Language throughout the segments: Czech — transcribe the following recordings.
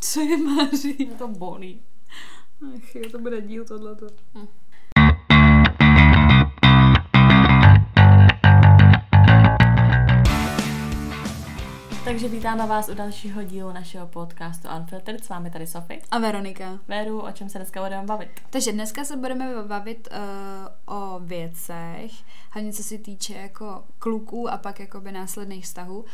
Co je Máří? Mě to bolí. Ach jo, to bude díl tohleto. Hm. Takže vítáme vás u dalšího dílu našeho podcastu Unfiltered. S vámi tady Sofie. A Veronika. Veru, o čem se dneska budeme bavit? Takže dneska se budeme bavit uh, o věcech, hlavně co se týče jako kluků a pak jakoby následných vztahů,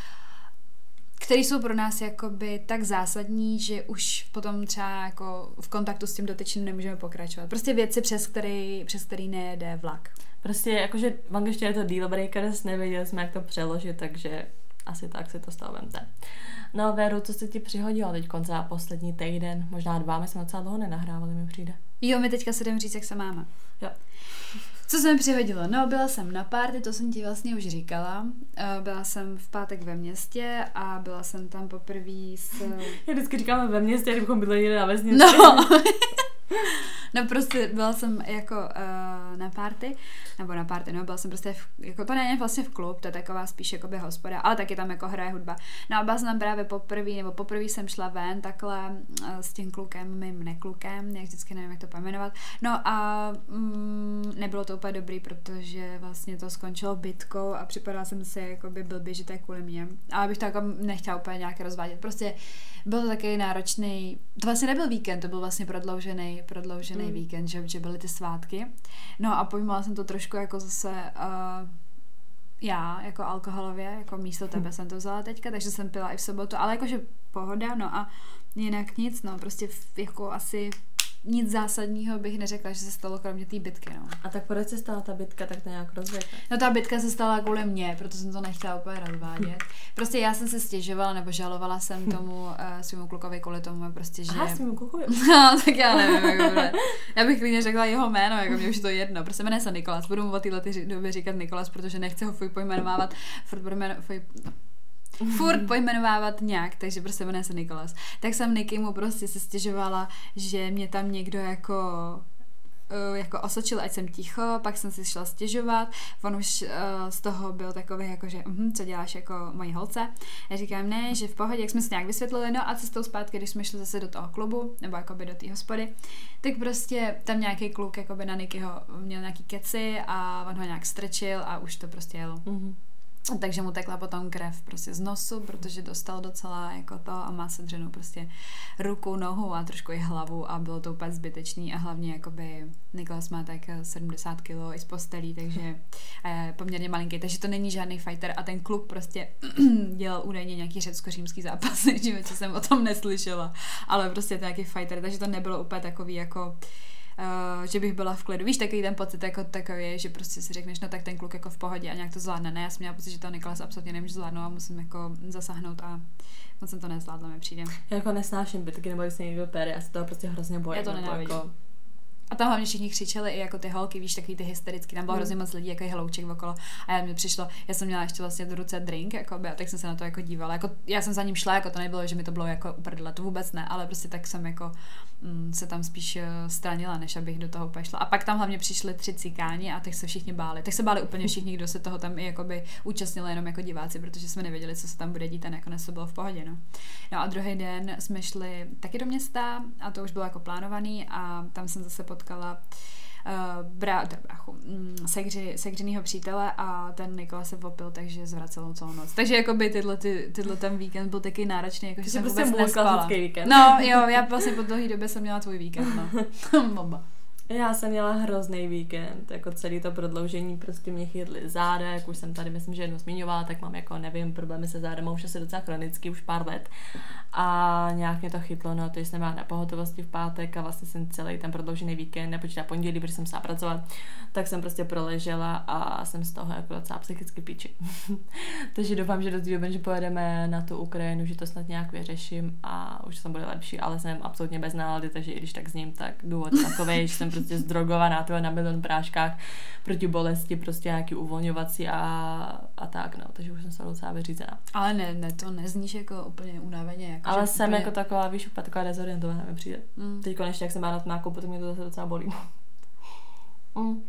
které jsou pro nás jakoby tak zásadní, že už potom třeba jako v kontaktu s tím dotyčným nemůžeme pokračovat. Prostě věci, přes který, přes který nejede vlak. Prostě jakože v angličtině je to deal breakers, nevěděli jsme, jak to přeložit, takže asi tak si to z toho vemte. No Veru, co se ti přihodilo teď za poslední týden, možná dva, my jsme docela dlouho nenahrávali, mi přijde. Jo, my teďka se jdem říct, jak se máme. Jo. Co se mi přihodilo? No, byla jsem na párty, to jsem ti vlastně už říkala. Eh, Byla jsem v pátek ve městě a byla jsem tam poprvé s... Já vždycky říkáme ve městě, kdybychom bydleli na vesnici. No, no prostě byla jsem jako uh, na party, nebo na party, no byla jsem prostě, v, jako to není vlastně v klub, to je taková spíš jakoby hospoda, ale taky tam jako hraje hudba. No a byla jsem tam právě poprvé, nebo poprvé jsem šla ven takhle uh, s tím klukem, mým neklukem, jak vždycky nevím, jak to pojmenovat. No a mm, nebylo to úplně dobrý, protože vlastně to skončilo bitkou a připadala jsem si jakoby blbě, že to je kvůli mě. Ale bych to jako nechtěla úplně nějak rozvádět. Prostě byl to takový náročný, to vlastně nebyl víkend, to byl vlastně prodloužený, prodloužený Mm. víkend, že, že byly ty svátky. No a pojmula jsem to trošku jako zase uh, já, jako alkoholově, jako místo tebe jsem to vzala teďka, takže jsem pila i v sobotu, ale jakože pohoda, no a jinak nic, no, prostě v- jako asi nic zásadního bych neřekla, že se stalo kromě té bitky, no. A tak proč se stala ta bitka, tak to nějak rozvěte. No ta bitka se stala kvůli mě, proto jsem to nechtěla úplně rozvádět. Prostě já jsem se stěžovala nebo žalovala jsem tomu uh, svýmu klukovi kvůli tomu, prostě, že... Aha, s tím kukuju. No, tak já nevím, jako bude. Já bych klidně řekla jeho jméno, jako mě už to jedno. Prostě jmenuje se Nikolas. Budu mu o téhle době říkat Nikolas, protože nechci ho fuj pojmenovávat. Furt, pojmeno, fuj, furt pojmenovávat nějak, takže prostě jmenuje se Nikolas. Tak jsem Nikimu prostě se stěžovala, že mě tam někdo jako eh, jako osočil, ať jsem ticho, pak jsem si šla stěžovat, on už uh, z toho byl takový jako, že uh, co děláš jako mojí holce. Já říkám, ne, že v pohodě, jak jsme si nějak vysvětlili, no a cestou zpátky, když jsme šli zase do toho klubu, nebo jakoby do té hospody, tak prostě tam nějaký kluk jakoby na Nikyho měl nějaký keci a on ho nějak strčil a už to prostě jelo. Mhm. Takže mu tekla potom krev prostě z nosu, protože dostal docela jako to a má sedřenou prostě ruku, nohu a trošku i hlavu a bylo to úplně zbytečný a hlavně jakoby Niklas má tak 70 kg i z postelí, takže je poměrně malinký, takže to není žádný fighter a ten kluk prostě dělal údajně nějaký řecko-římský zápas, v životě jsem o tom neslyšela, ale prostě to nějaký fighter, takže to nebylo úplně takový jako Uh, že bych byla v klidu. Víš, takový ten pocit jako takový, že prostě si řekneš, no tak ten kluk jako v pohodě a nějak to zvládne. Ne, já jsem měla pocit, že to Nikolas absolutně nemůže zvládnout a musím jako zasáhnout a moc jsem to nezvládla, mi přijde. Já jako nesnáším bitky, nebo když se někdo pere, já se toho prostě hrozně bojím. Já to nenávidím. jako, A tam hlavně všichni křičeli i jako ty holky, víš, takový ty hysterický, tam bylo Mm. hrozně moc lidí, jako i hlouček okolo. A já mi přišlo, já jsem měla ještě vlastně do ruce drink, jako a tak jsem se na to jako dívala. Jako, já jsem za ním šla, jako to nebylo, že mi to bylo jako uprdele, to vůbec ne, ale prostě tak jsem jako mm, se tam spíš eh, stranila, než abych do toho pešla. A pak tam hlavně přišli tři cikáni a tak se všichni báli. Tak se báli úplně všichni, kdo se toho tam i jakoby účastnili jenom jako diváci, protože jsme nevěděli, co se tam bude dít a nakonec to bylo v pohodě. No. No a druhý den jsme šli taky do města a to už bylo jako plánovaný a tam jsem zase potkala uh, brá, teda bráchu, mm, segři, segřinýho přítele a ten Nikola se opil, takže zvracel celou noc. Takže jakoby tyhle, ty, tyhle ten víkend byl taky náročný, jako že že jsem prostě vůbec nespala. klasický víkend. No jo, já vlastně po dlouhé době jsem měla tvůj víkend, no. Já jsem měla hrozný víkend, jako celý to prodloužení, prostě mě chytly záda, jak už jsem tady myslím, že jednou zmiňovala, tak mám jako, nevím, problémy se zádama už asi docela chronicky, už pár let. A nějak mě to chytlo, no, to jsem byla na pohotovosti v pátek a vlastně jsem celý ten prodloužený víkend, nepočítá pondělí, protože jsem musela pracovat, tak jsem prostě proležela a jsem z toho jako docela psychicky píči. Takže doufám, že do té doby, že pojedeme na tu Ukrajinu, že to snad nějak vyřeším a už jsem bude lepší, ale jsem absolutně bez nálady, takže i když tak s ním, tak důvod takový, že jsem prostě zdrogovaná, to na milion práškách proti bolesti, prostě nějaký uvolňovací a, a tak, no, takže už jsem se docela vyřízená. Ale ne, ne, to nezníš jako úplně unaveně. Jako, Ale jsem úplně... jako taková, víš, úplně taková dezorientovaná mi přijde. Mm. Teď konečně, jak jsem má na nákupu, tak mě to zase docela bolí. Mm.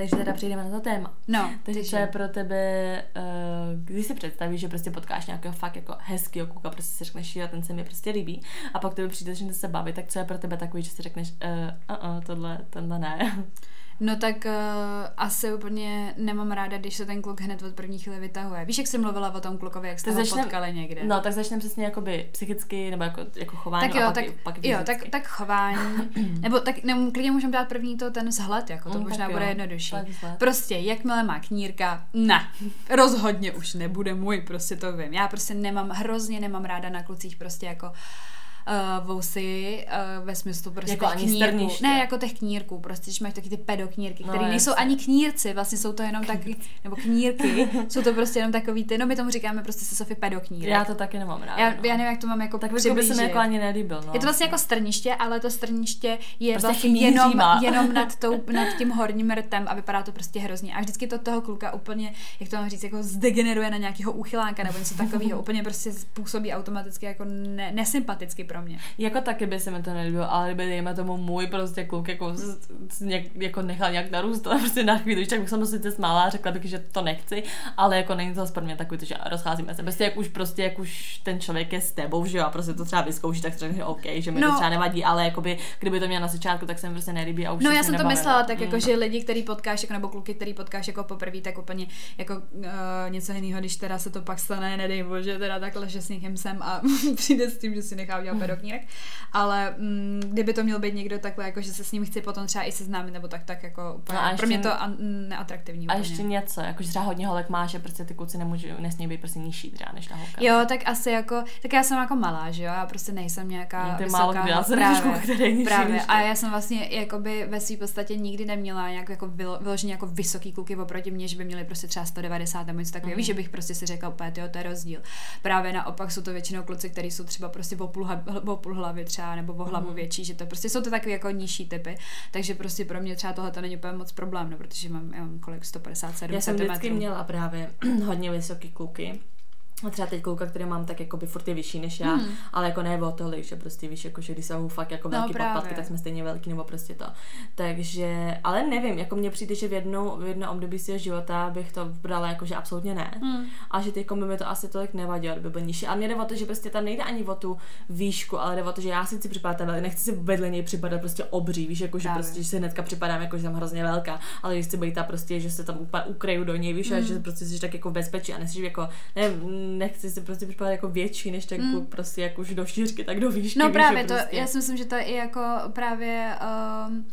Takže teda přejdeme na to téma. No, Takže co je pro tebe, uh, když si představíš, že prostě potkáš nějakého fakt jako hezkýho kluka, prostě si řekneš, jo, ten se mi prostě líbí, a pak tebe přijde, že se bavit, tak co je pro tebe takový, že si řekneš, uh, uh, uh, tohle, tohle ne. No tak uh, asi úplně nemám ráda, když se ten kluk hned od první chvíli vytahuje. Víš, jak jsi mluvila o tom klukovi, jak jste ho začnem, potkali někde? No, tak začneme přesně jakoby psychicky, nebo jako, jako chování tak jo, a pak, pak, pak jo, tak, tak chování, nebo tak ne, klidně můžeme dát první to ten vzhled, jako to mm, možná bude jo, jednodušší. Prostě, jakmile má knírka, ne, rozhodně už nebude můj, prostě to vím. Já prostě nemám, hrozně nemám ráda na klucích prostě jako uh, vousy uh, ve smyslu prostě jako těch knírků. Ne, jako těch knírků, prostě, když máš taky ty pedoknírky, které no, nejsou ani knírci, vlastně jsou to jenom taky, nebo knírky, jsou to prostě jenom takový ty, no my tomu říkáme prostě se Sofie pedoknírek. Já to taky nemám ráda. Já, no. já nevím, jak to mám jako Tak by se mi jako ani nelíbil, no. Je to vlastně jako strniště, ale to strniště je prostě vlastně jenom, jenom nad, tou, nad tím horním rtem a vypadá to prostě hrozně. A vždycky to toho kluka úplně, jak to mám říct, jako zdegeneruje na nějakého uchylánka nebo něco takového. úplně prostě působí automaticky jako ne, nesympaticky pro mě. Jako taky by se mi to nelíbilo, ale kdyby, dejme tomu, můj prostě kluk jako, nějak, jako nechal nějak narůstat prostě na chvíli, tak bych jsem se sice smála a řekla bych, že to nechci, ale jako není to pro mě takový, že rozcházíme se. Prostě jak už prostě, jak už ten člověk je s tebou, že jo, a prostě to třeba vyzkouší, tak řekne, že OK, že mi no. to třeba nevadí, ale jakoby, kdyby to měl na začátku, tak se mi prostě nelíbí a už No já jsem to myslela tak, jako, mm. že lidi, který potkáš, jako, nebo kluky, který potkáš jako poprvé, tak úplně jako uh, něco jiného, když teda se to pak stane, nedej bože, teda takhle, že s někým jsem a přijde s tím, že si nechá udělat pedoknírek, ale mm, kdyby to měl být někdo takhle, jako že se s ním chci potom třeba i seznámit, nebo tak, tak jako úplně, no pro mě to an, neatraktivní. A úplně. ještě něco, jako že třeba hodně holek má, že prostě ty kluci nemůžu, nesmí být prostě nižší třeba než ta holka. Jo, tak asi jako, tak já jsem jako malá, že jo, já prostě nejsem nějaká ty vysoká. Málo kdy, já právě, který právě. A já jsem vlastně jakoby ve své podstatě nikdy neměla nějak jako vyloženě jako vysoký kluky oproti mě, že by měli prostě třeba 190 nebo něco takového. Mm. Víš, že bych prostě si řekla úplně, jo, to je rozdíl. Právě naopak jsou to většinou kluci, kteří jsou třeba prostě o půl, o půl hlavy třeba nebo o hlavu mm. větší, že to prostě jsou to takové jako nižší typy, takže prostě pro mě třeba tohle to není úplně moc problém, no, protože mám, já mám kolik 157 Já jsem vždycky měla právě hodně vysoký kluky a třeba teď kouka, který mám, tak jako by furt je vyšší než já, hmm. ale jako ne o tohle, že prostě víš, jako že když jsou fakt jako no, velký no, podpatky, tak jsme stejně velký nebo prostě to. Takže, ale nevím, jako mně přijde, že v jednou, v jedno období svého života bych to brala jako, že absolutně ne. Hmm. A že teď by mi to asi tolik nevadilo, by byl nižší. A mě jde o to, že prostě tam nejde ani o tu výšku, ale jde o to, že já si chci připadat nechci si vedle něj připadat prostě obří, víš, jako že Právě. prostě že se hnedka připadám, jako že jsem hrozně velká, ale když chci být ta prostě, že se tam úplně ukryju do něj, víš, hmm. a že prostě jsi tak jako bezpečí a nechci, jako, nevím, nechci si prostě připadat jako větší než ten kluk, mm. prostě jak už do šířky, tak do výšky. No právě, to, prostě... já si myslím, že to je i jako právě um,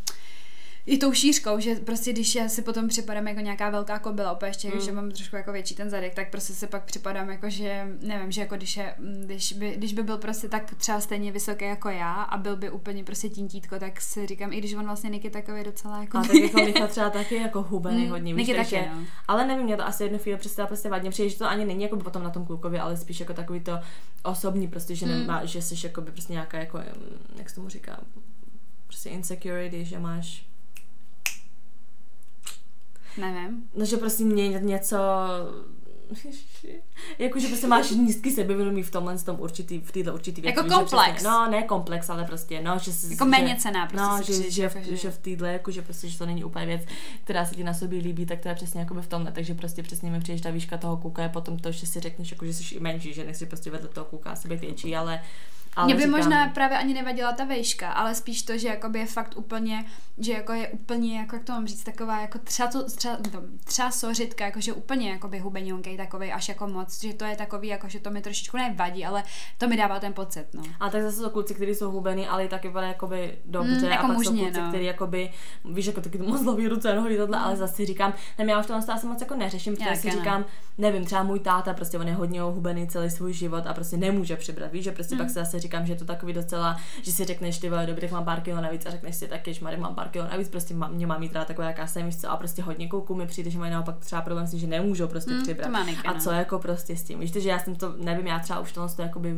i tou šířkou, že prostě když já si potom připadám jako nějaká velká kobila, opět ještě, mm. že mám trošku jako větší ten zadek, tak prostě se pak připadám jako, že nevím, že jako když, je, když, by, když by byl prostě tak třeba stejně vysoký jako já a byl by úplně prostě tintítko, tak si říkám, i když on vlastně Niky takový docela jako... A tak jako Nika třeba taky jako hubený mm, hodně, Niky taky, no. Ale nevím, mě to asi jednu chvíli přestává prostě vadně, přijde, že to ani není jako potom na tom klukovi, ale spíš jako takový to osobní, prostě, že, mm. nemá, že jsi jako by prostě nějaká jako, jak se tomu říká, prostě insecurity, že máš Nevím. No, že prostě měnit něco Jakože prostě máš nízký sebevědomí v tomhle tom určitý, v této určitý věci. Jako komplex. Přesně, no, ne komplex, ale prostě, no, že Jako že, méně cená, prostě. No, že, že, že, že, že, v této, jako, že prostě, že to není úplně věc, která se ti na sobě líbí, tak to je přesně jako v tomhle, takže prostě přesně mi přijdeš ta výška toho kuka je potom to, že si řekneš, jako, že jsi i menší, že nechci prostě vedle toho kuka být větší, ale ale Mě by říkám... možná právě ani nevadila ta vejška, ale spíš to, že jakoby je fakt úplně, že jako je úplně, jako jak to mám říct, taková jako třeba, to, třeba, třeba sořitka, jako že úplně jakoby hubenionkej takový až jako moc, že to je takový, jako že to mi trošičku nevadí, ale to mi dává ten pocit, no. A tak zase jsou kluci, kteří jsou hubený, ale taky vypadají jakoby dobře, mm, jako a pak mužně, jsou kluci, no. kteří jakoby, víš, jako taky mozlový ruce, nohy, tohle, ale zase říkám, ne, já už to asi moc jako neřeším, protože si říkám, nevím, třeba můj táta, prostě on je hodně hubený celý svůj život a prostě nemůže přibrat, víš, že prostě mm. pak se zase říkám, že je to takový docela, že si řekneš, ty vole, dobrý, mám pár kilo navíc a řekneš si taky, že mám pár kilo navíc, prostě má, mě mám mít rád taková, jaká jsem, víš co, a prostě hodně kouků mi přijde, že mají naopak třeba problém s tím, že nemůžou prostě mm, přibrat. a co jako prostě s tím, víš, že já jsem to, nevím, já třeba už to jakoby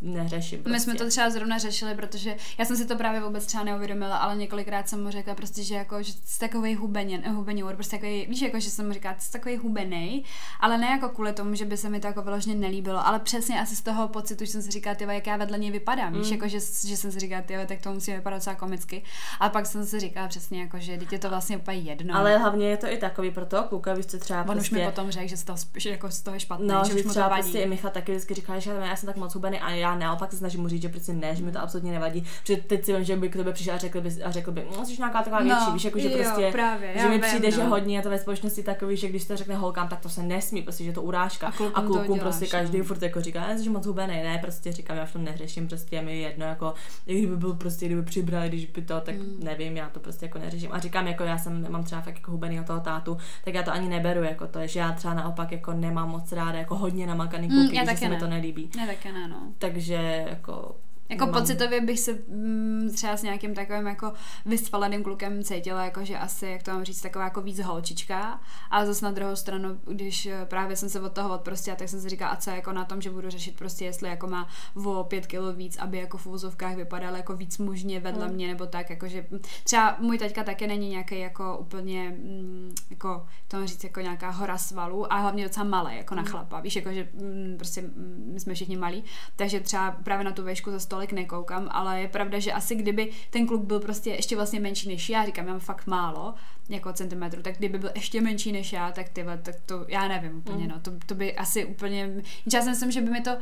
neřeším. Prostě. My jsme to třeba zrovna řešili, protože já jsem si to právě vůbec třeba neuvědomila, ale několikrát jsem mu řekla prostě, že jako, že jsi takový hubeně, hubený, prostě takový, víš, jako, že jsem mu říkala, jsi takový hubený, ale ne jako kvůli tomu, že by se mi to jako vyloženě nelíbilo, ale přesně asi z toho pocitu, že jsem si říkala, ty jak já vedle vedle něj vypadám, mm. víš, jako že, že jsem si říkala, ty, tak to musí vypadat docela komicky. A pak jsem si říkala přesně, jako, že dítě to vlastně úplně jedno. Ale hlavně je to i takový pro toho kluka, víš, co třeba On prostě... už mi potom řekl, že z toho, že jako z toho je špatný, No, že že už mu to vadí. prostě i Michal taky vždycky říká, že já jsem tak moc hubený a já naopak se snažím mu říct, že prostě ne, že mi to absolutně nevadí. Protože teď si vím, že by k tobě přišel a řekl by, a řekl by, no, jsi nějaká taková No, větší, víš, jako, že jo, prostě, právě, že mi přijde, že no. hodně je to ve společnosti takový, že když to řekne holkám, tak to se nesmí, prostě, že je to urážka. A klukům a prostě no. každý furt jako říká, že moc hubený, ne, prostě říkám, já v tom neřeším, prostě mi jedno, jako, kdyby byl prostě, kdyby přibrali, když by to, tak Mm. nevím, já to prostě jako neřeším. A říkám, jako já jsem, mám třeba fakt jako hubenýho toho tátu, tak já to ani neberu, jako to, že já třeba naopak jako nemám moc ráda, jako hodně namakaný Mm, kluky, já že se mi ne. to nelíbí. Ne, ne, no. Takže jako... Jako nemám- pocitově bych se mm, třeba s nějakým takovým jako vysvaleným klukem cítila, jako že asi, jak to mám říct, taková jako víc holčička. A zase na druhou stranu, když eh, právě jsem se od toho odprostila, tak jsem si říkala, a co jako na tom, že budu řešit prostě, jestli jako má o pět kilo víc, aby jako v úzovkách vypadal jako víc mužně vedle Hmm. mě, nebo tak, jako že mm, třeba můj taťka taky není nějaký jako úplně, mm, jako to mám říct, jako nějaká hora svalů a hlavně docela malý, jako na chlapa, víš, jako že mm, prostě mm, my jsme všichni malí, takže třeba právě na tu vešku za stolik nekoukám, ale je pravda, že asi kdyby ten kluk byl prostě ještě vlastně menší než já, říkám, já mám fakt málo, jako centimetru, tak kdyby byl ještě menší než já, tak ty tak to, já nevím úplně, Mm. no, to, to by asi úplně, já si myslím, že by mi to um,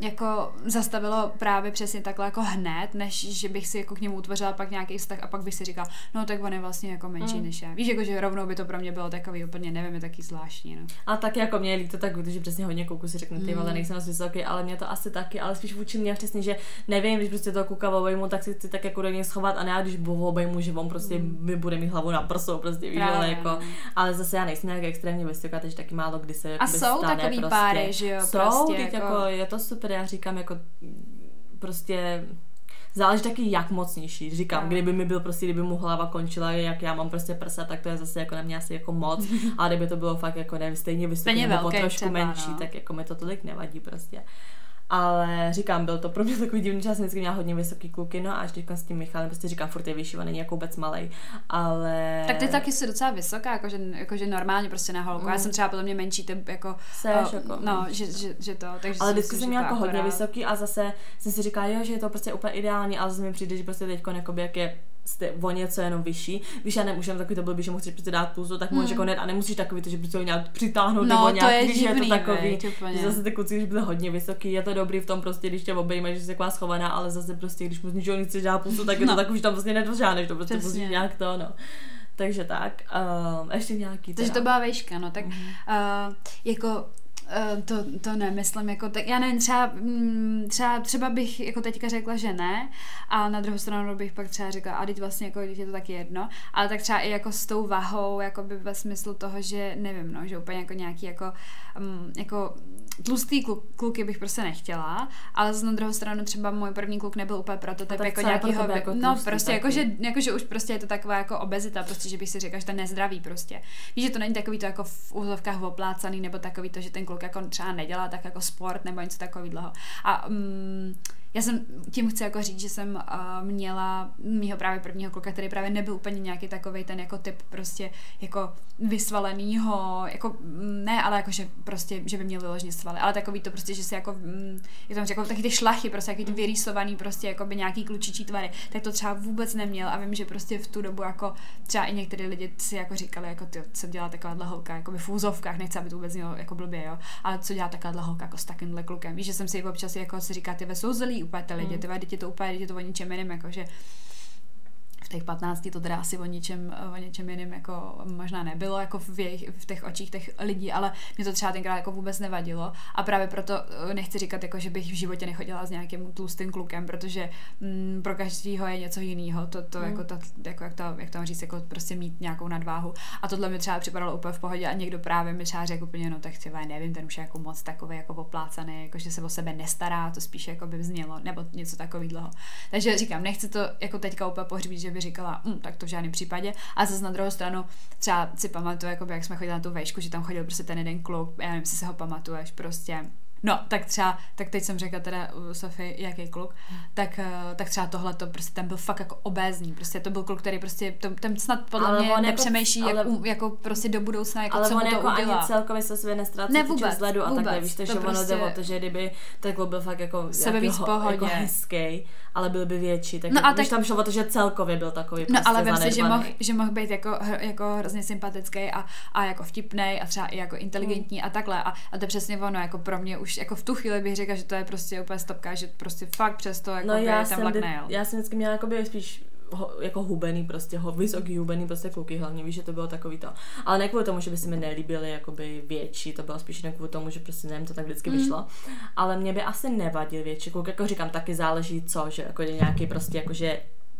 jako zastavilo právě přesně takhle jako hned, než že bych si jako k němu utvořila pak nějaký vztah a pak bych si říkala, no tak on je vlastně jako menší Mm. než já. Víš, jako že rovnou by to pro mě bylo takový úplně, nevím, je taky zvláštní, no. A tak jako mě je líto tak, protože přesně hodně kluku si řekne, ty Mm. nejsem vysoký, ale mě to asi taky, ale spíš vůči mě přesně, že nevím, když prostě toho kluka obejmu, tak si chci tak jako do něj schovat a ne, když ho obejmu, že on prostě mi bude mít hlavu na prso, prostě víš, ale jako, ale zase já nejsem nějak extrémně vysoká, takže taky málo kdy se A jsou stane takový prostě. páry, že jo, Jsou, prostě jako- jako... je to super, já říkám jako prostě Záleží taky jak mocnější. Říkám, No. kdyby mi byl prostě, kdyby mu hlava končila, jak já mám prostě prsa, tak to je zase jako na mě asi jako moc. Ale kdyby to bylo fakt jako nevím, stejně Stejně nebo trošku třeba, menší, no. tak jako mi to tolik nevadí prostě. Ale říkám, byl to pro mě takový divný čas, vždycky měla hodně vysoký kluky, no a až teďka s tím Michalem, prostě říkám, furt je vyšší, on není jako vůbec malej, ale... Tak ty taky jsi docela vysoká, jakože, jakože normálně prostě na holku. Mm. Já jsem třeba podle mě menší, typ jako... Seš o, jako no, že, že, že, to, takže Ale vždycky jsem měla jako hodně vysoký a zase jsem si říkala, jo, že je to prostě úplně ideální, ale zase mi přijde, že prostě teď jakoby, jak je jste o něco jenom vyšší. Víš, já nemůžu takový to blbý, že mu chceš prostě dát pusu, tak můžeš Hmm. jako net a nemusíš takový to, že prostě ho nějak přitáhnout No, nebo to nějak, je když je to takový, veď, že zase ty kluci, když byly hodně vysoký, je to dobrý v tom prostě, když tě obejme, že jsi taková schovaná, ale zase prostě, když mu z ničeho nechceš dát pusu, tak je to No. takový, že tam prostě nedožáneš, to prostě musíš nějak to, no. Takže tak, um, ještě nějaký Takže to byla vejška, no tak uh, jako uh, to, to nemyslím, jako tak, já nevím, třeba, mm, třeba, třeba bych jako teďka řekla, že ne, a na druhou stranu bych pak třeba řekla, a teď vlastně jako teď je to taky jedno, ale tak třeba i jako s tou vahou, jako by ve smyslu toho, že nevím, no, že úplně jako nějaký jako, um, jako tlustý kluk, kluky bych prostě nechtěla, ale na druhou stranu třeba můj první kluk nebyl úplně prototyp tak jako je pro jako no prostě taky? jako že, jako, že už prostě je to taková jako obezita, prostě, že bych si řekla, že to je nezdravý prostě. Víš, že to není takový to jako v úzovkách oplácaný, nebo takový to, že ten kluk jako třeba nedělá tak jako sport nebo něco takového. A um, já jsem tím chci jako říct, že jsem uh, měla mýho právě prvního kluka, který právě nebyl úplně nějaký takový ten jako typ prostě jako vysvalenýho, jako mm, ne, ale jako, že prostě, že by měl vyloženě svaly, ale takový to prostě, že si jako, jak tam jako taky ty šlachy, prostě jaký ty vyrýsovaný prostě jako by nějaký klučičí tvary, tak to třeba vůbec neměl a vím, že prostě v tu dobu jako třeba i některý lidi si jako říkali, jako ty, co dělá takováhle holka, jako by v úzovkách, nechci, aby to vůbec mělo jako blbě, jo, ale co dělá takováhle holka jako s takýmhle klukem, víš, že jsem si občas jako si říká, ty ve úplně ty lidi, Mm. ty teď je to úplně, teď je to o ničem jiném, jako že v těch 15 to teda asi o ničem, o ničem jiném jako možná nebylo jako v, jejich, v těch očích těch lidí, ale mě to třeba tenkrát jako vůbec nevadilo a právě proto eh, nechci říkat jako, že bych v životě nechodila s nějakým tlustým klukem, protože mm, pro každého je něco jiného, to, to Mm. jako, ta, jako jak, to, jak to říct, jako prostě mít nějakou nadváhu a tohle mi třeba připadalo úplně v pohodě a někdo právě mi třeba řekl úplně, no tak třeba nevím, ten už je jako moc takový jako oplácaný, jako že se o sebe nestará, to spíš jako by vznělo, nebo něco takového. Takže říkám, nechci to jako teďka úplně pohřbít, že by říkala, hm, tak to v žádném případě. A zase na druhou stranu, třeba si pamatuju, jak jsme chodili na tu vejšku, že tam chodil prostě ten jeden kluk, já nevím, jestli se ho pamatuješ, prostě No, tak třeba, tak teď jsem řekla teda u Sofie, jaký kluk, tak, eh, tak třeba tohle to prostě ten byl fakt jako obézní, prostě to byl kluk, který prostě, to, ten snad podle Ale mě on jako- nepřemýšlí, ale- jak, u- jako prostě do budoucna, jako ale co on mu to jako udělá. ani celkově se sebe nestrácí Ne, vůbec, vzhledu a takhle, vůbec. víš, To ono prostě- jde o to, že kdyby ten klub byl fakt jako, Sebe víc jako, v pohodě. jako hezký, ale byl by větší, tak, No no a když tak- tam šlo o to, že celkově byl takový No prostě ale vem si, že mohl, že mohl být jako, jako hrozně sympatický a, a jako vtipný a třeba i jako inteligentní a takhle. A, a to přesně ono, jako pro mě už jako v tu chvíli bych řekla, že to je prostě úplně stopka, že prostě fakt přesto jako No já ten jsem, vlak nejel. já jsem vždycky měla jakoby spíš ho, jako hubený prostě, ho, vysoký hubený prostě kluky hlavně, víš, že to bylo takový to. Ale ne kvůli tomu, že by se mi nelíbily jakoby větší, to bylo spíš jen kvůli tomu, že prostě nevím, to tak vždycky Mm. vyšlo. Ale mě by asi nevadil větší kluk, jako říkám, taky záleží co, že jako je nějaký prostě jako,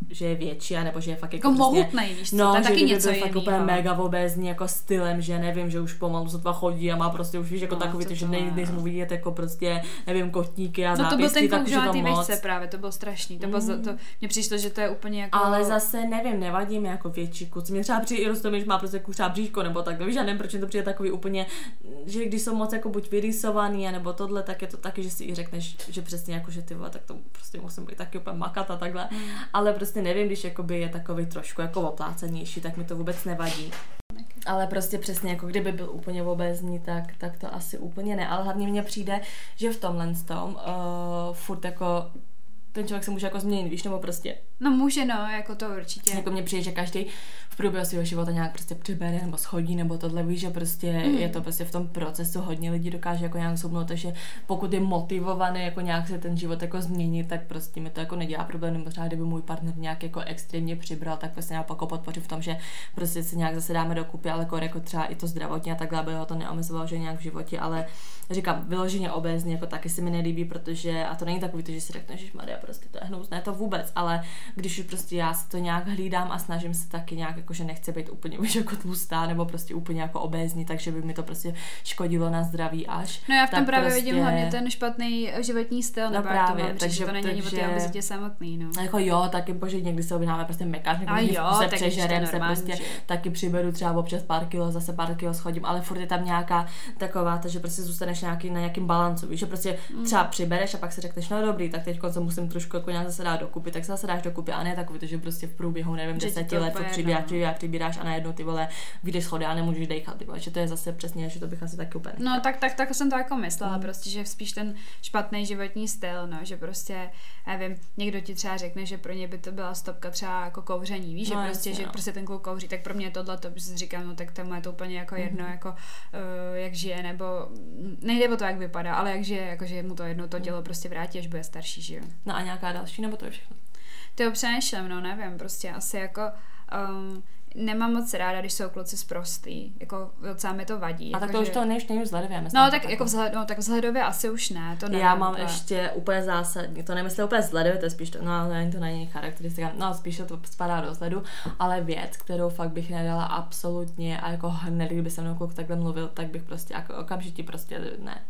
že je větší, anebo že je fakt jako, Jako mohutnej, víš co, no, to je že taky něco byl fakt úplně mega obézní jako stylem, že nevím, že už pomalu sotva chodí a má prostě už víš jako No, takový, to to, že nej, ne, nejsou vidět jako prostě, nevím, kotníky a No to byl zápěstí, ten tak už je to moc. výšce právě, to bylo strašný. To bylo, za- to, mně přišlo, že to je úplně jako... Ale zase nevím, nevadí mi jako větší kluci. Mě třeba přijde i rostomí, že má prostě kuřá bříško nebo tak. Víš, já nevím, proč mi to přijde takový úplně, že když jsou moc jako buď vyrysovaný, nebo tohle, tak je to taky, že si i řekneš, že přesně jako, že ty vole, tak to prostě musím být taky úplně makat a takhle. Hmm. Ale prostě nevím, když jakoby je takový trošku jako oplácenější, tak mi to vůbec nevadí. Ale prostě přesně jako kdyby byl úplně obézní, tak, tak to asi úplně ne. Ale hlavně mně přijde, že v tomhle tom uh, furt jako ten člověk se může jako změnit, víš, nebo prostě No může, no, jako to určitě. jako mně přijde, že každý v průběhu svého života nějak prostě přibere nebo schodí nebo tohle víš, že prostě Mm. je to prostě v tom procesu hodně lidí dokáže jako nějak soubnout, takže pokud je motivovaný jako nějak se ten život jako změnit, tak prostě mi to jako nedělá problém, nebo třeba kdyby můj partner nějak jako extrémně přibral, tak prostě já pak podpořím v tom, že prostě se nějak zase dáme dokupy, ale jako, jako třeba i to zdravotně a takhle, aby ho to neomezovalo, že nějak v životě, ale říkám, vyloženě obézní, jako taky se mi nelíbí, protože, a to není takový to, že si řekneš, že Maria, prostě to je hnus, ne to vůbec, ale když už prostě já si to nějak hlídám a snažím se taky nějak, jako že nechci být úplně víš, jako tlustá nebo prostě úplně jako obézní, takže by mi to prostě škodilo na zdraví až. No já v tom právě prostě- vidím hlavně ten špatný životní styl, No nebo právě, mám takže- že to není ani o té takže- obezitě samotný, no. Jako jo, taky bože, někdy se objednáme prostě mekáč, někdy jo, se přežerem, se prostě že? taky přiberu třeba občas pár kilo, zase pár kilo schodím, ale furt je tam nějaká taková, ta, že prostě zůstaneš nějaký, na nějakým balancu, víš, že prostě Mm. třeba přibereš a pak si řekneš, no dobrý, tak teď se musím trošku jako nějak zase dát dokupy, tak se zase dáš dokupy a ne takový, to, že prostě v průběhu, nevím, Že ti deseti to let furt jedno, přibíráš, no. přibíráš, přibíráš a najednou ty vole, vyjdeš schody a nemůžeš dejchat, ty vole, že to je zase přesně, že to bych asi taky úplně No tak, tak, tak jsem to jako myslela, Mm. prostě, že spíš ten špatný životní styl, no, že prostě, nevím, někdo ti třeba řekne, že pro ně by to byla stopka třeba jako kouření, víš, No, že prostě, jasně, že no. prostě ten kluk kouří, tak pro mě tohle to si říkám, no tak tomu je to úplně jako jedno, Mhm. jako uh, jak žije, nebo nejde o to, jak vypadá, ale jak žije, jako že mu to jedno to dělo prostě vrátí, až bude starší, že jo. No a nějaká další, nebo to je všechno? Ty ho přemýšlím, no nevím, prostě asi jako um, nemám moc ráda, když jsou kluci zprostý, jako docela mi to vadí. A jako, tak to že... už to nejvíc nejvíc vzhledově, myslím. No tak jako vzhled, no, tak vzhledově asi už ne, to nevím. Já mám je- ještě úplně zásadní, to nemyslím úplně vzhledově, to je spíš, to, no ale není to není charakteristika, no spíš to spadá do vzhledu, ale věc, kterou fakt bych nedala absolutně a jako hned, kdyby se mnou kluk takhle mluvil, tak bych prostě jako okamžitě prostě ne.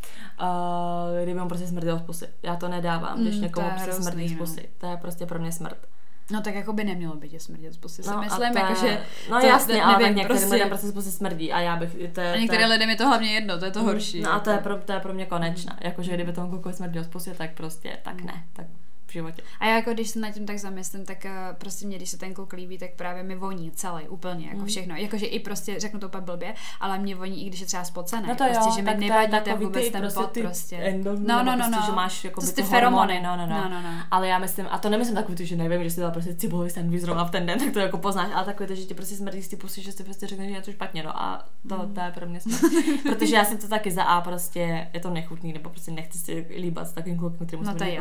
Uh, kdyby on prostě smrdil z pusy. Já to nedávám, když Mm, někomu prostě smrdí z no. pusy. To je prostě pro mě smrt. No tak jako by nemělo být je smrdět z pusy, si No, a myslím, to je- jako, že No to jasně, ne- ale tak nevím, některým prostě- lidem prostě z pusy smrdí a já bych, to je, a to některým je, lidem je to hlavně jedno, to je to horší. No a to je pro, to je pro mě konečná. Jakože kdyby tomu klukovi smrdil z pusy, tak prostě, tak ne, tak v životě. A já jako když se nad tím tak zamyslím, tak uh, prostě mě, když se ten kluk líbí, tak právě mi voní celý, úplně, jako Mm. všechno. Jakože i prostě, řeknu to úplně blbě, ale mě voní, i když je třeba spocený. No to prostě, jo, že mi nevadí ten vůbec ty ten prostě pot, prostě. No, no, no, prostě, no. že máš jako ty ty feromony. no, no, no. no, no, no. Ale já myslím, a to nemyslím takový že nevím, že si dala prostě cibulový sandwich zrovna v ten den, tak to jako poznáš, ale takový to, že ti prostě smrdí z ty pusy, že si prostě řekneš, že je to špatně, no a to, Mm. to je pro mě smrt. Protože já jsem to taky za A prostě, je to nechutný, nebo prostě nechci si líbat s takovým klukem, který No to je.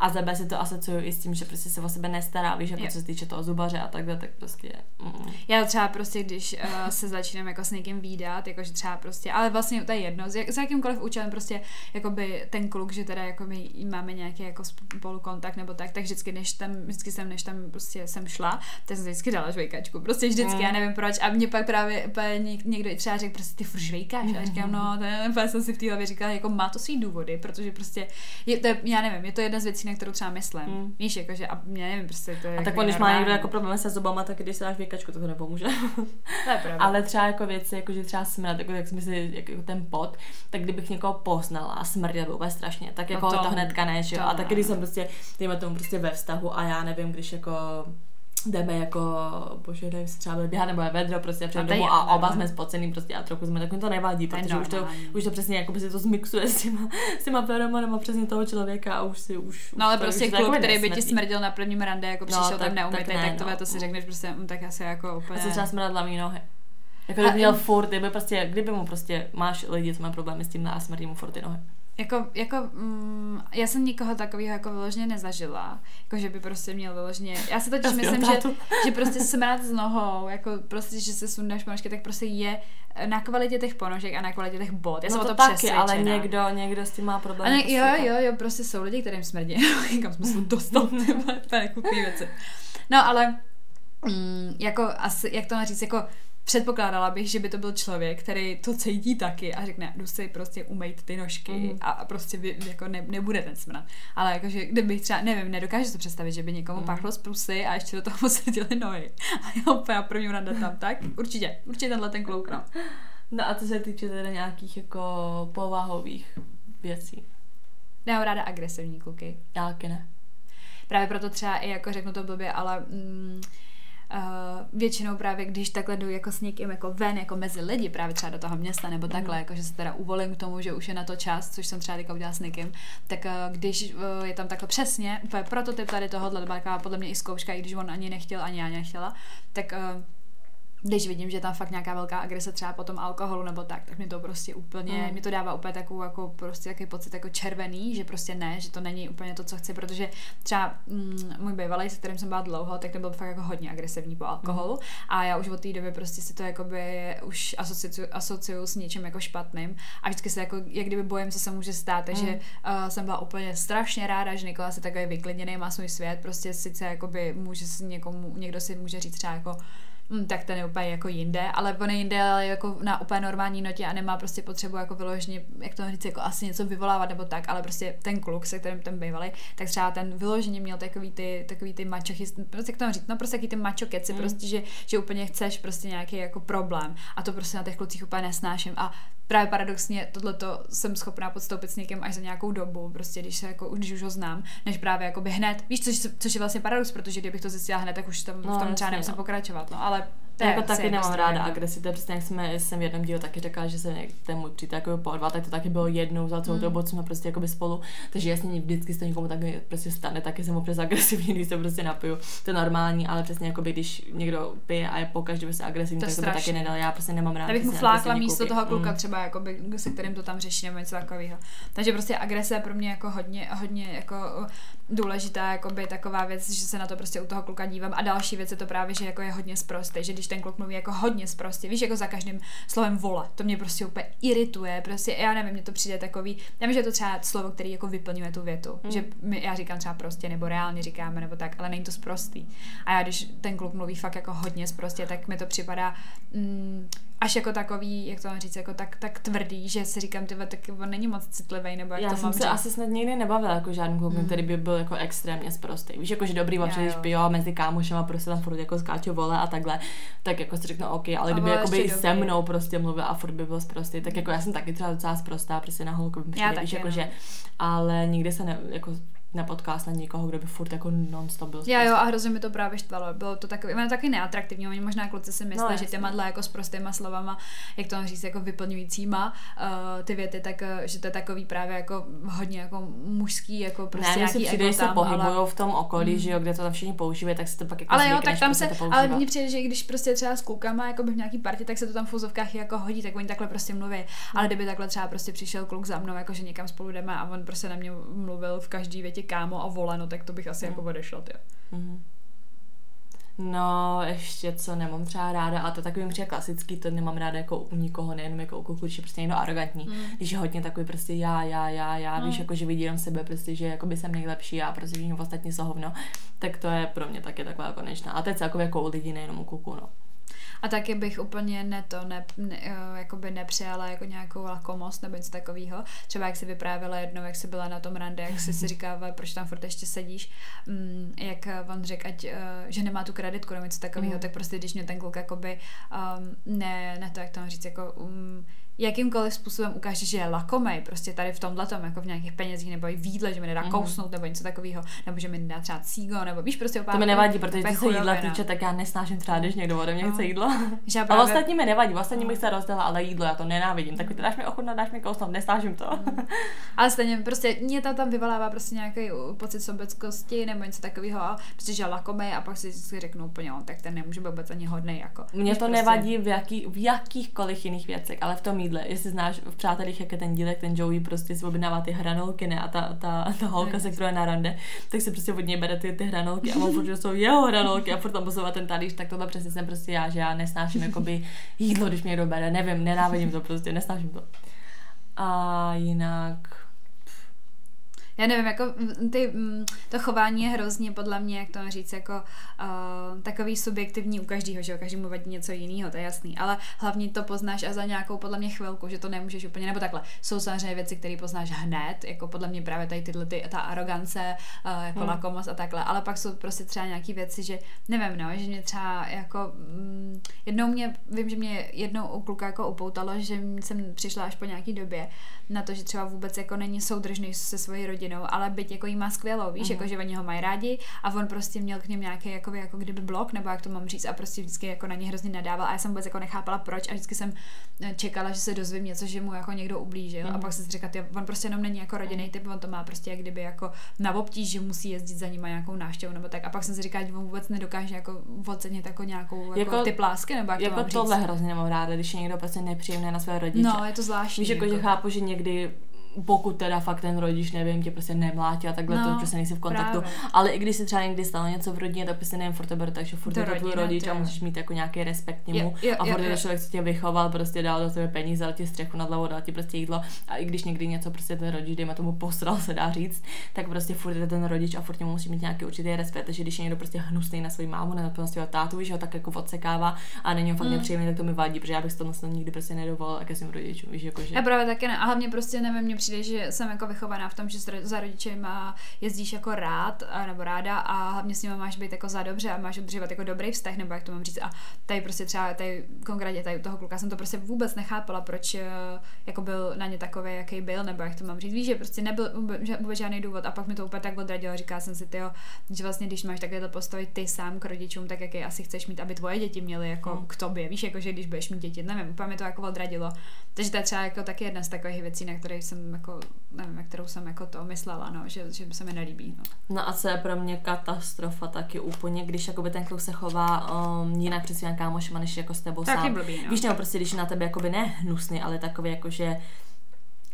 A za B si to asociuju i s tím, že prostě se o sebe nestará, víš, jako co se týče toho zubaře a takhle, tak prostě mm. Já třeba prostě, když uh, se začínám jako s někým výdat, jakože třeba prostě, ale vlastně to je jedno, s, jak, s jakýmkoliv účelem prostě, jakoby ten kluk, že teda jako my máme nějaký jako spolukontakt nebo tak, tak vždycky, než tam, vždycky jsem, než tam prostě jsem šla, tak jsem vždycky dala žvejkačku, prostě vždycky, Mm. já nevím proč, a mě pak právě někdo i třeba řekl, prostě ty furt žvejkáš, a já říkám, no, to jsem si v té hlavě říkala, jako má to svý důvody, protože prostě, je, to je, já nevím, je to jedna z věcí, na kterou třeba myslím. Mm. Víš, jakože, a mě nevím, prostě to je A tak jako když má někdo jako problém se zubama, tak když se dáš věkačku, to to nepomůže. To je pravda. Ale třeba jako věci, jako že třeba smrad, jako jak jsme si, jako ten pot, tak kdybych někoho poznala a smrděl by úplně strašně, tak jako No to, to- hnedka ne, že jo. A taky když jsem prostě, dejme tomu prostě ve vztahu a já nevím, když jako jdeme jako, bože, nevím, si třeba běhat nebo je vedro prostě před domu a oba jsme spocený prostě a trochu jsme, tak mi to nevadí, To je protože už to, už to přesně jako by se to zmixuje s těma, s těma feromonama přesně toho člověka a už si už No ale to, prostě už to kluk, jakoby který by ti smrdil na prvním rande, jako přišel tak- tam neumytý, tak ne, tak tohle no. to si řekneš prostě, mm, tak asi jako úplně... Já se třeba smrdat hlavní nohy. Jako kdyby měl furt, kdyby prostě, kdyby mu prostě, máš lidi, co mají problémy s tím a smrdí mu furt ty nohy. Jako, jako mm, já jsem nikoho takového jako vyloženě nezažila, jako že by prostě měl vyloženě, já si totiž Já myslím, že, že prostě smrad s nohou, jako prostě, že se sundáš ponožky, tak prostě je na kvalitě těch ponožek a na kvalitě těch bot. Já jsem no o to, to taky, přesvědčená. ale někdo, někdo s tím má problém. ne, prostě jo, jo, jo, prostě jsou lidi, kterým smrdí. Kam jsme se vole, to je věci. No, ale mm, jako asi, jak to říct, jako předpokládala bych, že by to byl člověk, který to cítí taky a řekne, jdu si prostě umejt ty nožky Mhm. a, prostě vy, jako ne, nebude ten smrad. Ale jakože, kdybych třeba, nevím, nedokážu si představit, že by někomu Mhm. pachlo z prusy a ještě do toho sedily nohy. A já úplně první rande tam, tak určitě, určitě tenhle ten kluk, no. No a co se týče teda nějakých jako povahových věcí. Já mám ráda agresivní kluky. Já taky ne. Právě proto třeba i jako řeknu to blbě, ale mm, uh, většinou právě, když takhle jdu jako s někým jako ven, jako mezi lidi, právě třeba do toho města nebo takhle, jako že se teda uvolím k tomu, že už je na to čas, což jsem třeba teďka udělala s někým, tak uh, když uh, je tam takhle přesně, úplně prototyp tady tohohle, to byla podle mě i zkouška, i když on ani nechtěl, ani já nechtěla, tak uh, když vidím, že je tam fakt nějaká velká agrese třeba po tom alkoholu nebo tak, tak mi to prostě úplně, Mm. mi to dává úplně takovou jako prostě takový pocit jako červený, že prostě ne, že to není úplně to, co chci, protože třeba mm, můj bývalý, se kterým jsem byla dlouho, tak ten byl fakt jako hodně agresivní po alkoholu a já už od té doby prostě si to jakoby už asociuju, asociuju s něčím jako špatným a vždycky se jako, jak kdyby bojem, co se může stát, takže Mm. uh, jsem byla úplně strašně ráda, že Nikola se takový vyklidněný, má svůj svět, prostě sice jakoby může si někomu, někdo si může říct třeba jako hm, tak ten je úplně jako jinde, ale on je jinde, ale jako na úplně normální notě a nemá prostě potřebu jako vyloženě, jak to říct, jako asi něco vyvolávat nebo tak, ale prostě ten kluk, se kterým ten bývalý, tak třeba ten vyloženě měl takový ty, takový ty mačochy, prostě jak to říct, no prostě taky ty mačokeci, Mm. mm. prostě, že, že úplně chceš prostě nějaký jako problém a to prostě na těch klucích úplně nesnáším a právě paradoxně tohleto jsem schopná podstoupit s někým až za nějakou dobu, prostě když se jako, když už ho znám, než právě jako by hned, víš, což, což je vlastně paradox, protože kdybych to zjistila hned, tak už tam, No, v tom třeba nemusím no. pokračovat, no, ale to je jako taky jedno nemám z ráda toho, agresi, to je přesně jak jsme, jsem v jednom dílu taky řekla, že se ten můj přítel jako porval, tak to taky bylo jednou za celou Mm. dobu, co jsme prostě jako spolu, takže jasně vždycky se někomu tak prostě stane, taky jsem občas agresivní, když se prostě napiju, to je normální, ale přesně jako by, když někdo pije a je po každý prostě agresivní, To tak to by taky strašný. nedal, já prostě nemám ráda. Já bych mu flákla místo toho kluka Mm. třeba, jakoby, se kterým to tam řeší nebo něco takového. Takže prostě agrese je pro mě jako hodně, hodně jako důležitá, jakoby taková věc, že se na to prostě u toho kluka dívám. A další věc je to právě, že jako je hodně sprostý, že když ten kluk mluví jako hodně sprostě, víš, jako za každým slovem vole, to mě prostě úplně irituje, prostě já nevím, mně to přijde takový, já vím, že je to třeba slovo, který jako vyplňuje tu větu, Mm. že my, já říkám třeba prostě, nebo reálně říkáme, nebo tak, ale není to sprostý. A já když ten kluk mluví fakt jako hodně sprostě, tak mi to připadá mm, až jako takový, jak to mám říct, jako tak, tak tvrdý, že si říkám, ty vole, tak on není moc citlivý, nebo jak Já to jsem mám se říct. asi snad nikdy nebavila jako žádný kluk, Mm. který by byl jako extrémně sprostý. Víš, jako že dobrý, občas, když jo. pijou a mezi kámošema prostě tam furt jako skáčou vole a takhle, tak jako si řeknu OK, ale A kdyby jako by se mnou prostě mluvil a furt by byl sprostý, tak jako já jsem taky třeba docela sprostá, prostě na holku víš, jako no. že, ale nikdy se ne, jako nepotká snad nikoho, kdo by furt jako non-stop byl Já jo, sprostý. a hrozně mi to právě štvalo. Bylo to takový, ono taky neatraktivní. Oni možná kluci si myslí, No, že těma dle jako s prostýma slovama, jak to mám říct, jako vyplňujícíma uh, ty věty, tak uh, že to je takový právě jako hodně jako mužský, jako prostě ne, mně si nějaký přijde, ego se tam, pohybují ale... v tom okolí, Mm. že jo, kde to tam všichni používají, tak si to pak jako Ale jo, tak tam prostě se, ale mně přijde, že když prostě třeba s klukama jako by v nějaký party, tak se to tam v úzovkách jako hodí, tak oni takhle prostě mluví. Ale kdyby takhle třeba prostě přišel kluk za mnou, jako že někam spolu jdeme a on prostě na mě mluvil v každý větě kámo a vole, no tak to bych asi Mm. jako odešla, ty. Mhm. No, ještě co nemám třeba ráda, a to takový přijde klasický, to nemám ráda jako u nikoho, nejenom jako u kluku, když je prostě někdo arrogantní. Mm. Když je hodně takový prostě já, já, já, já, Mm. víš, jako že vidí jenom sebe, prostě, že jako by jsem nejlepší a prostě všichni ostatní jsou hovno, tak to je pro mě taky taková konečná. A to je celkově jako u lidí, nejenom u kluku, no. A taky bych úplně ne to, ne, ne, eh, jakoby nepřijala jako nějakou lakomost nebo něco takového. Třeba jak si vyprávěla jednou, jak jsi byla na tom rande, jak jsi si říkala, proč tam furt ještě sedíš, mm, jak on řekl, ať, eh, že nemá tu kreditku nebo něco takového, mm. tak prostě když mě ten kluk jakoby um, ne, ne to, jak to mám říct, jako um, jakýmkoliv způsobem ukáže, že je lakomej, prostě tady v tomhle tom, jako v nějakých penězích, nebo i v jídle, že mi nedá mm. kousnout, nebo něco takového, nebo že mi nedá třeba cígo, nebo víš, prostě opád, To mi nevadí, protože ty se jídla týče, tak já nesnáším třeba, když někdo ode mě no. chce jídlo. Že právě... Ale ostatní mi nevadí, ostatní bych se rozdala, ale jídlo já to nenávidím. Tak ty dáš mi ochutnat, dáš mi kousnout, nesnáším to. Mm. ale stejně prostě mě to tam vyvolává prostě nějaký pocit sobeckosti nebo něco takového, prostě že lakomej a pak si, si řeknu úplně, tak ten nemůže být vůbec ani hodný. Jako. Mně to prostě... nevadí v, jaký, v jakýchkoliv jiných věcech, ale v tom jídle, jestli znáš v Přátelích, jak je ten dílek, ten Joey prostě si objednává ty hranolky, ne, a ta, ta, ta holka, se kterou je na rande, tak si prostě od něj bere ty, ty hranolky a on že jsou jeho hranolky a furt tam posouvá ten talíř, tak tohle přesně jsem prostě já, že já nesnáším jakoby jídlo, když mě někdo bere, nevím, nenávidím to prostě, nesnáším to. A jinak já nevím, jako ty, to chování je hrozně podle mě, jak to mám říct, jako uh, takový subjektivní u každého, že jo, každému vadí něco jiného, to je jasný, ale hlavně to poznáš a za nějakou podle mě chvilku, že to nemůžeš úplně, nebo takhle, jsou samozřejmě věci, které poznáš hned, jako podle mě právě tady tyhle, ty, ta arogance, uh, jako hmm. lakomost a takhle, ale pak jsou prostě třeba nějaké věci, že nevím, no, že mě třeba jako mm, jednou mě, vím, že mě jednou u kluka jako upoutalo, že jsem přišla až po nějaký době na to, že třeba vůbec jako není soudržný se svojí rodinou rodinou, ale byť jako jí má skvělou, víš, uh-huh. jako že oni ho mají rádi a on prostě měl k něm nějaký jako, jako kdyby blok, nebo jak to mám říct, a prostě vždycky jako na ně hrozně nadával a já jsem vůbec jako nechápala proč a vždycky jsem eh, čekala, že se dozvím něco, že mu jako někdo ublížil uh-huh. a mhm. pak jsem si říkala, on prostě jenom není jako rodinný typ, on to má prostě jak kdyby jako na obtíž, že musí jezdit za nima nějakou návštěvu nebo tak a pak jsem si říkala, že on vůbec nedokáže jako ocenit jako nějakou jako, jako ty plásky nebo jak jako to mám tohle říct. hrozně nemám ráda, když je někdo prostě nepříjemný na své rodiče. No, je to zvláštní. Víš, jako, jako, že chápu, že někdy pokud teda fakt ten rodič, nevím, tě prostě nemlátí a takhle, no, to prostě nejsi v kontaktu. Právě. Ale i když si třeba někdy stalo něco v rodině, tak prostě nevím, furt to beru, takže furt to je to tvůj rodič a musíš mít jako nějaký respekt k němu. Je, je, a furt je, člověk, co tě vychoval, prostě dal do tebe peníze, dal ti střechu nad hlavou, dal ti prostě jídlo. A i když někdy něco prostě ten rodič, dejme tomu posral, se dá říct, tak prostě furt je ten rodič a furt němu musí mít nějaký určitý respekt. Takže když je někdo prostě hnusný na svou mámu nebo na svého tátu, že ho tak jako odsekává a není ho fakt mm. nepříjemný, tak to mi vadí, protože já bych to nikdy prostě nedovolil ke svým rodičům. Víš, jako, že... Já právě taky ne. A hlavně prostě nevím, mně přijde, že jsem jako vychovaná v tom, že za rodičem jezdíš jako rád nebo ráda a hlavně s nimi máš být jako za dobře a máš udržovat jako dobrý vztah, nebo jak to mám říct. A tady prostě třeba tady konkrétně tady u toho kluka jsem to prostě vůbec nechápala, proč eh, jako byl na ně takový, jaký byl, nebo jak to mám říct. Víš, že prostě nebyl vůbec žádný důvod a pak mi to úplně tak odradilo. Říká jsem si, tyjo, že vlastně když máš takhle postavit ty sám k rodičům, tak jaký asi chceš mít, aby tvoje děti měly jako hmm. k tobě. Víš, jako že když budeš mít děti, nevím, úplně mi to jako odradilo. Takže to je třeba jako taky jedna z takových věcí, na které jsem jako, nevím, nevím, kterou jsem jako to myslela, no, že, že se mi nelíbí. No. no a co je pro mě katastrofa taky úplně, když jakoby ten kluk se chová um, jinak před svým kámošema, než jako s tebou taky sám. Blbý, no. Víš, nebo prostě, když na tebe jakoby ne hnusný, ale takový jako, že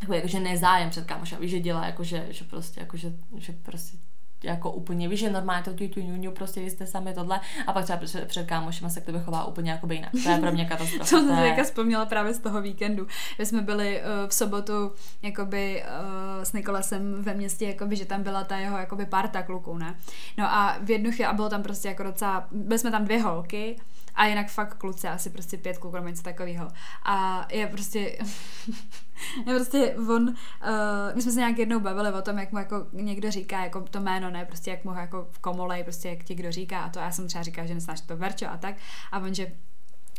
jako, jako že nezájem před kámošem, víš, že dělá jako, že, že prostě, jako, že, že prostě jako úplně, víš, že normálně to tu ňuňu, prostě jste sami tohle a pak třeba před, před kámošem se k tobě chová úplně jako jinak. To je pro mě katastrofa. to jsem je... vzpomněla právě z toho víkendu, že jsme byli uh, v sobotu jakoby uh, s Nikolasem ve městě, jakoby, že tam byla ta jeho jakoby parta kluků, ne? No a v jednu chvíli, a bylo tam prostě jako docela, byli jsme tam dvě holky a jinak fakt kluci, asi prostě pět kluků nebo něco takového. A je prostě je prostě on, uh, my jsme se nějak jednou bavili o tom, jak mu jako někdo říká, jako to jméno, ne, prostě jak mu jako komolej, prostě jak ti kdo říká a to já jsem třeba říká, že nesnáš to Verčo a tak a on, že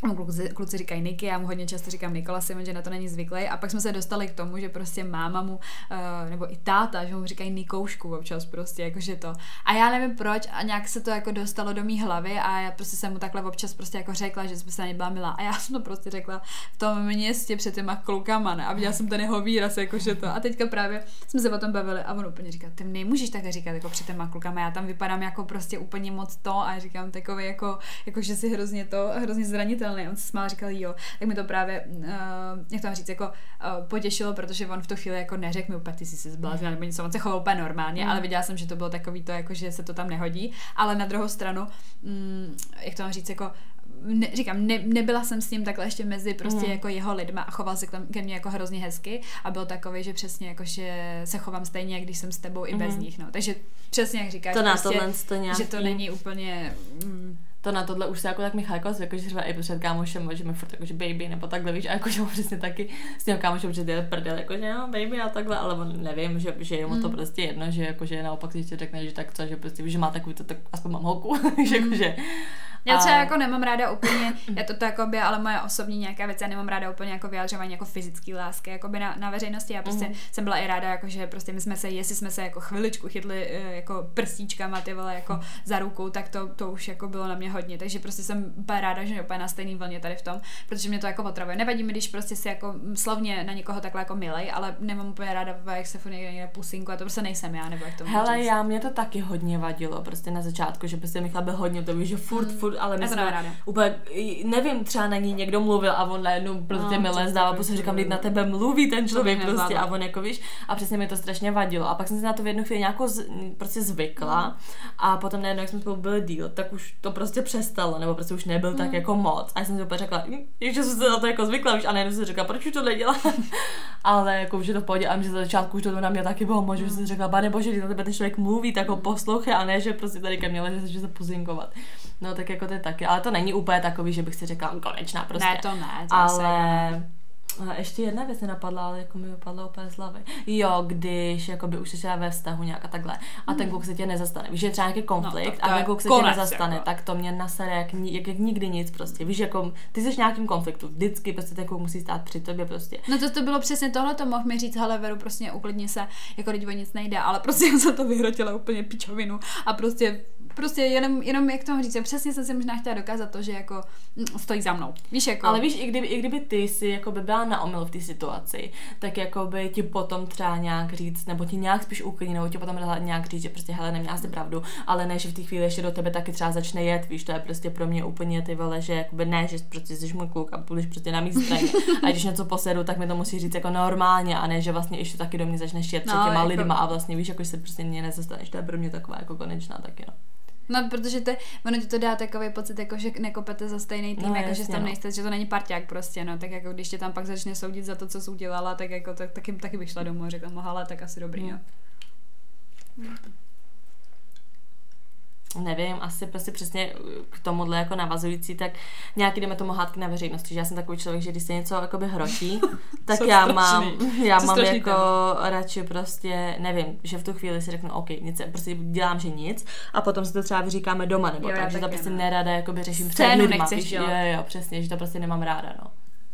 Kluci, kluci říkají Niky, já mu hodně často říkám Nikola Simon, že na to není zvyklý. A pak jsme se dostali k tomu, že prostě máma mu, uh, nebo i táta, že mu říkají Nikoušku občas prostě, jakože to. A já nevím proč a nějak se to jako dostalo do mý hlavy a já prostě jsem mu takhle občas prostě jako řekla, že jsme se nebyla milá. A já jsem to prostě řekla v tom městě před těma klukama, ne? A viděla jsem ten jeho výraz, jakože to. A teďka právě jsme se o tom bavili a on úplně říká, ty nemůžeš takhle říkat jako před těma klukama, já tam vypadám jako prostě úplně moc to a říkám takový jako, jako že si hrozně to, hrozně zranitelný neuvěřitelný. On se smál, říkal jo, tak mi to právě, uh, jak to mám říct, jako uh, potěšilo, protože on v tu chvíli jako neřekl mi úplně, ty jsi se zbláznil, nebo něco, on se choval úplně normálně, mm. ale viděla jsem, že to bylo takový to, jako, že se to tam nehodí, ale na druhou stranu, mm, jak to mám říct, jako ne, říkám, ne, nebyla jsem s ním takhle ještě mezi prostě mm. jako jeho lidma a choval se k ke mně jako hrozně hezky a byl takový, že přesně jako, že se chovám stejně, jak když jsem s tebou mm. i bez mhm. nich, no. Takže přesně jak říkáš, to prostě, to nějaký... že to není úplně... Mm, to na tohle už se jako tak Michal jako zvykl, že třeba i před kámošem, že mi furt jako, že baby, nebo takhle, víš, a jako, že přesně taky s tím kámošem, že je prdel, jako, že no, baby a takhle, ale on nevím, že, že je mu to Mm. prostě jedno, že jako, že naopak si ještě řekne, že tak co, že prostě, že má takový to, tak aspoň mám holku, že jako, že Já třeba A- jako nemám ráda úplně, já to, to jako by, ale moje osobní nějaká věc, já nemám ráda úplně jako vyjadřování jako fyzický lásky, jako by na, na veřejnosti, já prostě Mhm. jsem byla i ráda, jako že prostě my jsme se, jestli jsme se jako chviličku chytli eh, jako prstíčkama, ty vole, jako za rukou, tak to, to už jako bylo na mě hodně, takže prostě jsem úplně ráda, že úplně na stejný vlně tady v tom, protože mě to jako potravuje. Nevadí mi, když prostě si jako slovně na někoho takhle jako milej, ale nemám úplně ráda, jak se furt někde, někde pusinku a to prostě nejsem já, nebo jak to Hele, já mě to taky hodně vadilo, prostě na začátku, že prostě Michal byl hodně to, že furt, Mm. furt, ale my jsme úplně, nevím, třeba na ní někdo mluvil a on najednou prostě No, mi to les to dává, by prostě bylo. říkám, teď na tebe mluví ten člověk prostě. a on jako víš, a přesně mi to strašně vadilo. A pak jsem se na to v jednu chvíli nějakou z, prostě zvykla a potom najednou, jak jsme spolu byli díl, tak už to prostě přestalo, nebo prostě už nebyl tak Mm. jako moc. A já jsem si úplně řekla, "Hm, že jsem se na to jako zvykla, víš, a najednou jsem si řekla, proč už to nedělám, ale jako už je to v pohodě a že za začátku už to na mě taky bylo moc, že jsem si řekla, pane bože, když na tebe ten člověk mluví, tak ho poslouchej a ne, že prostě tady ke mně leže, že se puzinkovat. No tak jako to je taky, ale to není úplně takový, že bych si řekla konečná prostě. Ne, to ne, to ale a ještě jedna věc mi napadla, ale jako mi vypadla úplně z hlavy. Jo, když jakoby už jsi třeba ve vztahu nějak a takhle a ten kluk se tě nezastane. Víš, že je třeba nějaký konflikt Hmm. No, tak to a ten kluk se tě nezastane, jako. tak to mě nasere jak, jak, jak, nikdy nic prostě. Víš, jako ty jsi v nějakým konfliktu, vždycky prostě ten kluk musí stát při tobě prostě. No to, to bylo přesně tohle, to mohl mi říct, hele Veru, prostě uklidni se, jako teď o nic nejde, ale prostě jsem to vyhrotila úplně pičovinu a prostě prostě jenom, jenom jak tomu říct, přesně jsem si možná chtěla dokázat to, že jako mm, stojí za mnou. Víš, jako. Ale víš, i kdyby, i kdyby ty si jako by byla na omyl v té situaci, tak jako by ti potom třeba nějak říct, nebo ti nějak spíš uklidnit, nebo ti potom nějak říct, že prostě hele, neměla jsi pravdu, ale ne, že v té chvíli ještě do tebe taky třeba začne jet, víš, to je prostě pro mě úplně ty vole, že jakoby ne, že prostě jsi můj kluk a budeš prostě na mý straně. A když něco posedu, tak mi to musí říct jako normálně a ne, že vlastně ještě taky do mě začneš jet před No, těma jako- lidma a vlastně víš, jako že se prostě mě nezastaneš, to je pro mě taková jako konečná taky, no. No, protože te, ono ti to dá takový pocit, jako že nekopete za stejný tým, No, jako že jasně, tam no. nejste, že to není parťák prostě, no, tak jako když tě tam pak začne soudit za to, co jsi udělala, tak jako tak, taky, taky bych šla domů a řekla mu, hele, tak asi dobrý, Hmm. no. Nevím, asi prostě přesně k tomuhle jako navazující, tak nějaký jdeme tomu hádky na veřejnosti, že já jsem takový člověk, že když se něco jakoby hrotí, tak já strašný. mám, já Jsou mám jako radši prostě, nevím, že v tu chvíli si řeknu, OK, nic, se- prostě dělám, že nic a potom si to třeba vyříkáme doma, nebo Jo, tak, že to prostě no. nerada jakoby řeším před Scénu lidma, nechceš víš, jo, dělat. jo, přesně, že to prostě nemám ráda, no.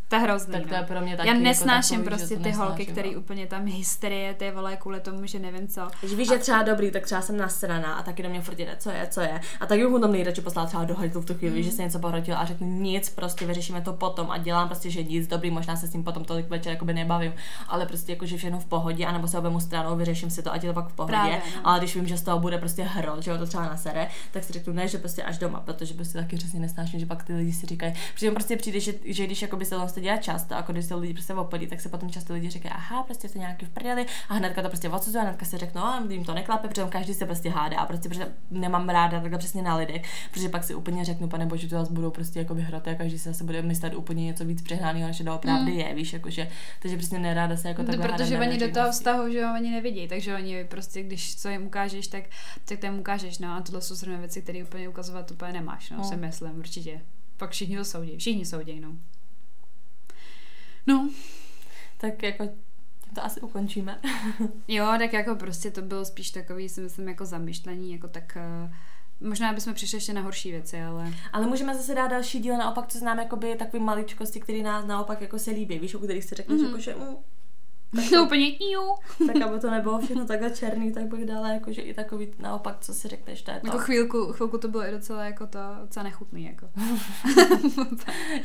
To je hrozný, Tak to no. je pro mě taky Já jako nesnáším takový, že prostě ty holky, nesnáším, které no. úplně tam hysterie, ty vole, kvůli tomu, že nevím co. Že víš, že třeba dobrý, tak třeba jsem nasraná a taky do mě furt jde, co je, co je. A taky bych mu tam nejradši poslala třeba do hajtlu v tu chvíli, Mm. že se něco pohrotil a řeknu nic, prostě vyřešíme to potom a dělám prostě, že nic, dobrý, možná se s tím potom tolik večer jakoby nebavím, ale prostě jako, že všechno v pohodě, anebo se obemu stranou, vyřeším si to, ať je to pak v pohodě. Právě, no. Ale když vím, že z toho bude prostě hrot, že ho to třeba nasere, tak si řeknu ne, že prostě až doma, protože prostě taky přesně nesnáším, že pak ty lidi si říkají, protože prostě přijde, že, že když jakoby se vlastně dělá často, jako když se lidi prostě opodí, tak se potom často lidi říkají, aha, prostě to nějaký v prdeli a hnedka to prostě odsuzuje, a hnedka si řeknou, a jim to neklape, protože každý se prostě hádá a prostě protože nemám ráda takhle přesně na lidech, protože pak si úplně řeknu, pane bože, to zase budou prostě jako hroty a každý se zase bude myslet úplně něco víc přehnaného, než to opravdu Mm. je, víš, jakože, takže prostě neráda se jako No, takhle protože oni do toho vztahu, že jo, oni nevidí, takže oni prostě, když co jim ukážeš, tak, tak to jim ukážeš, no a tohle jsou zrovna věci, které úplně ukazovat úplně nemáš, no, Hmm. si myslím, určitě. Pak všichni to soudí, všichni soudí, no. No, Tak jako tím to asi ukončíme. jo, tak jako prostě to bylo spíš takový, si myslím, jako zamyšlení, jako tak... Uh, možná bychom přišli ještě na horší věci, ale... Ale můžeme zase dát další díl naopak, co znám jakoby takový maličkosti, které nás naopak jako se líbí, víš, o kterých si řekneš, Mhm. mm-hmm. jako, že mm, No úplně tak aby to nebylo všechno takhle černý, tak bych dala jakože i takový naopak, co si řekneš, to je to. Jako chvílku, chvilku to bylo i docela jako to, docela nechutný, jako.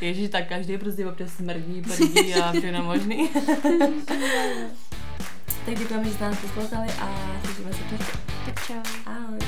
Ježíš, tak každý prostě občas smrdí, prdí a všechno možný. tak děkujeme, že jste nás poslouchali a těšíme se příště. Tak čau. Ahoj.